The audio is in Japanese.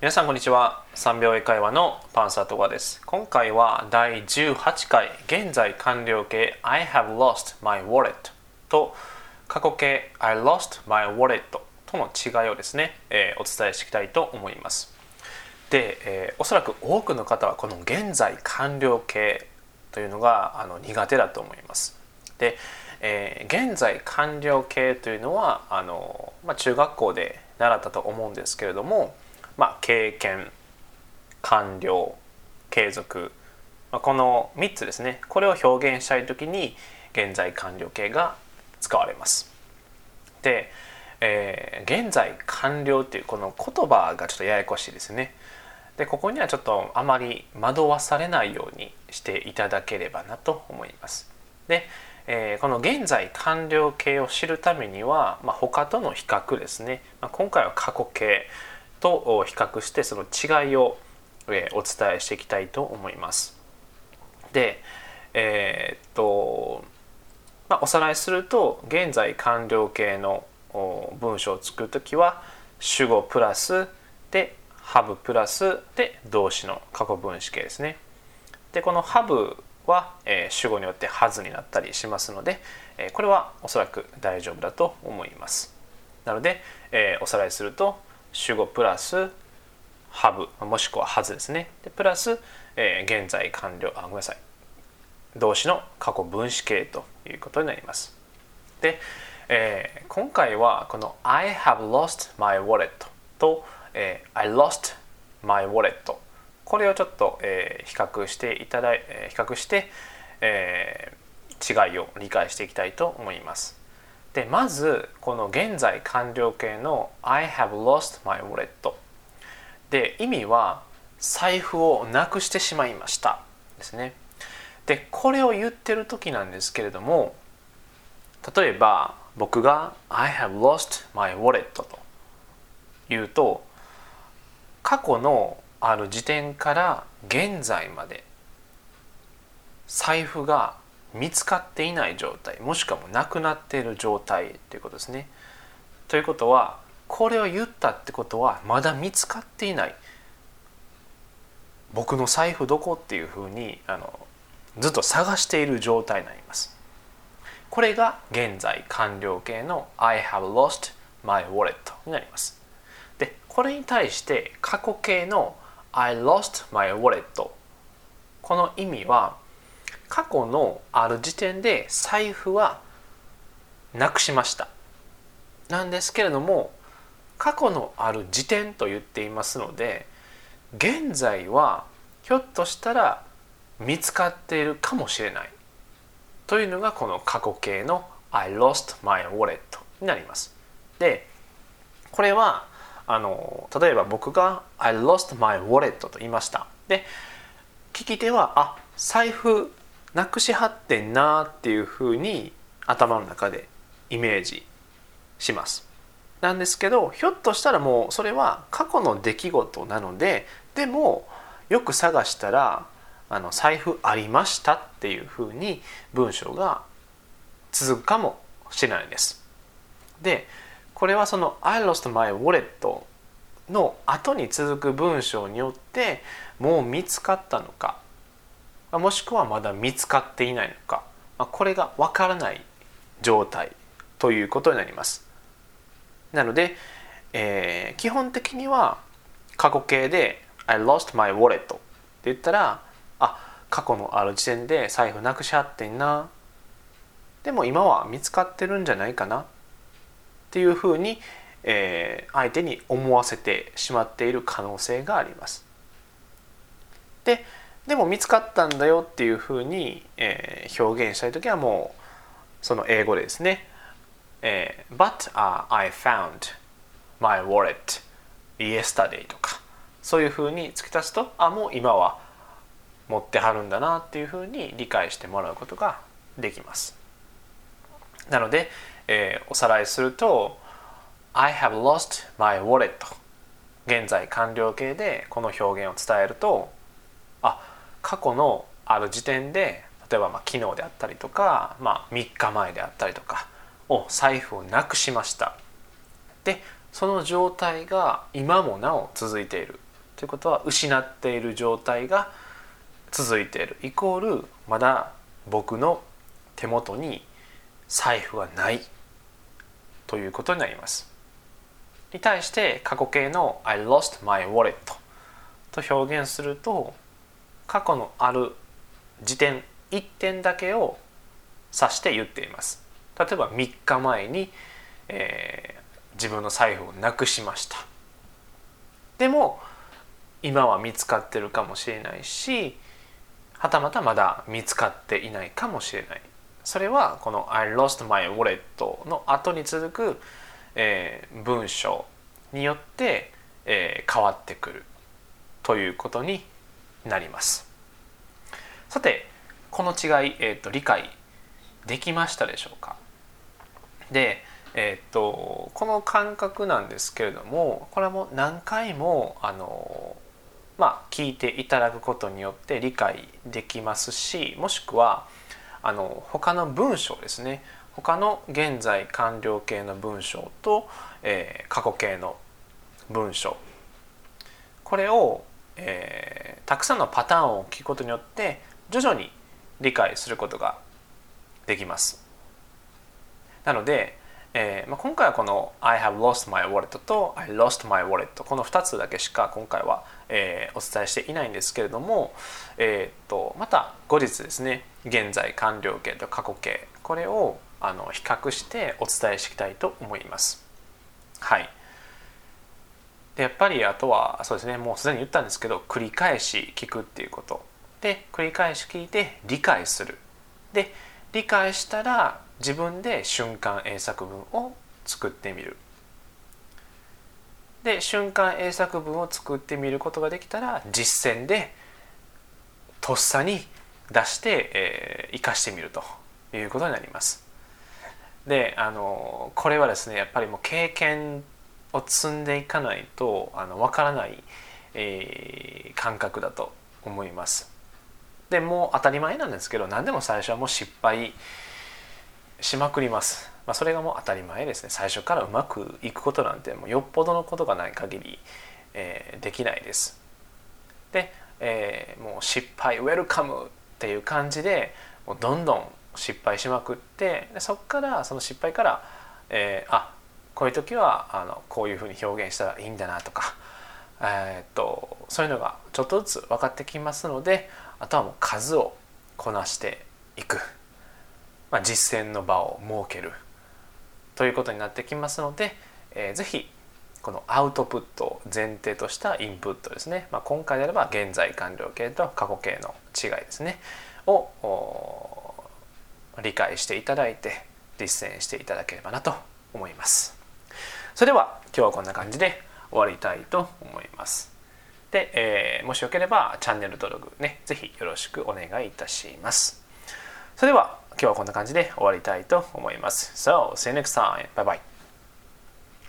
皆さんこんにちは。3秒英会話のパンサートガです。今回は第18回現在完了形 I have lost my wallet と過去形 I lost my wallet との違いをですね、えー、お伝えしていきたいと思います。で、えー、おそらく多くの方はこの現在完了形というのがあの苦手だと思います。で、えー、現在完了形というのはあの、まあ、中学校で習ったと思うんですけれどもまあ、経験完了継続、まあ、この3つですねこれを表現したい時に現在完了形が使われます。で、えー、現在完了っていうこの言葉がちょっとややこしいですね。でここにはちょっとあまり惑わされないようにしていただければなと思います。で、えー、この現在完了形を知るためには、まあ、他との比較ですね、まあ、今回は過去形と比較してその違いをお伝えしていきたいと思います。で、えー、っと、まあ、おさらいすると現在完了形の文章を作る時は主語プラスで have プラスで動詞の過去分詞形ですね。でこの have は、え、主語によって has になったりしますので、え、これはおそらく大丈夫だと思います。なので、えー、おさらいすると主語プラスハブもしくははずですね。でプラス、えー、現在完了。あごめんなさい。動詞の過去分詞形ということになります。で、えー、今回はこの I have lost my wallet と、えー、I lost my wallet これをちょっと、えー、比較していただい、えー、比較して、えー、違いを理解していきたいと思います。でまずこの現在完了形の I have lost my wallet で意味は財布をなくしてしまいました。ですね。でこれを言ってる時なんですけれども例えば僕が I have lost my wallet と言うと過去のある時点から現在まで財布が見つかっていない状態もしくはもなくなっている状態ということですね。ということはこれを言ったってことはまだ見つかっていない僕の財布どこっていうふうにあのずっと探している状態になります。これが現在完了形の I have lost my wallet になります。で、これに対して過去形の I lost my wallet この意味は過去のある時点で財布はなくしました。なんですけれども過去のある時点と言っていますので現在はひょっとしたら見つかっているかもしれない。というのがこの過去形の I lost my wallet になります。でこれはあの例えば僕が I lost my wallet と言いました。で聞き手はあ財布なくしはってんなっていうふうに頭の中でイメージします。なんですけどひょっとしたらもうそれは過去の出来事なのででもよく探したらあの財布ありましたっていうふうに文章が続くかもしれないです。でこれはその「I lost my wallet」の後に続く文章によってもう見つかったのかもしくはまだ見つかっていないのかこれがわからない状態ということになります。なので、えー、基本的には過去形で「I lost my wallet」って言ったらあ過去のある時点で財布なくしはってんなでも今は見つかってるんじゃないかなっていうふうに、えー、相手に思わせてしまっている可能性があります。ででも見つかったんだよっていうふうに、えー、表現したい時はもうその英語でですね、えー、But、uh, I found my wallet yesterday とかそういうふうに付け足すとあもう今は持ってはるんだなっていうふうに理解してもらうことができます。なので、えー、おさらいすると I have lost my wallet 現在完了形でこの表現を伝えるとあ過去のある時点で例えばまあ昨日であったりとか、まあ、3日前であったりとかを財布をなくしました。でその状態が今もなお続いている。ということは失っている状態が続いている。イコールまだ僕の手元に財布がない。ということになります。に対して過去形の I lost my wallet と表現すると過去のある時点1点だけを指して言っています。例えば3日前に、えー、自分の財布をなくしました。でも今は見つかってるかもしれないしはたまたまだ見つかっていないかもしれない。それはこの「I lost my wallet」の後に続く、えー、文章によって、えー、変わってくるということになります。さてこの違い、えーと、理解できましたでしょうか？で、えーと、この感覚なんですけれどもこれはもう何回もあのまあ聞いていただくことによって理解できますしもしくはあの他の文章ですね。他の現在完了形の文章と、えー、過去形の文章。これを、えー、たくさんのパターンを聞くことによって徐々に理解することができます。なので、えーまあ、今回はこの I have lost my wallet と I lost my wallet この2つだけしか今回は、えー、お伝えしていないんですけれども、えーと、また後日ですね現在完了形と過去形これをあの比較してお伝えしていきたいと思います。はいでやっぱりあとはそうですねもうすでに言ったんですけど繰り返し聞くっていうこと。で繰り返し聞いて理解する。で理解したら自分で瞬間英作文を作ってみる。で瞬間英作文を作ってみることができたら実践でとっさに出して、えー、生かしてみるということになります。であのこれはですねやっぱりもう経験を積んでいかないとあの分からない、えー、感覚だと思います。でもう当たり前なんですけど何でも最初はもう失敗しまくります、まあ、それがもう当たり前ですね。最初からうまくいくことなんてもうよっぽどのことがない限り、えー、できないです。で、えー、もう失敗ウェルカムっていう感じでもうどんどん失敗しまくってでそこからその失敗から、えー、あこういう時はあのこういうふうに表現したらいいんだなとか、えー、っとそういうのがちょっとずつ分かってきますのであとはもう数をこなしていく、まあ、実践の場を設けるということになってきますので、えー、ぜひこのアウトプットを前提としたインプットですね、まあ、今回であれば現在完了形と過去形の違いですね。を理解していただいて実践していただければなと思います。それでは今日はこんな感じで終わりたいと思いますで、えー、もしよければチャンネル登録ね、ぜひよろしくお願いいたします。それでは今日はこんな感じで終わりたいと思います。So, see you next time. Bye bye.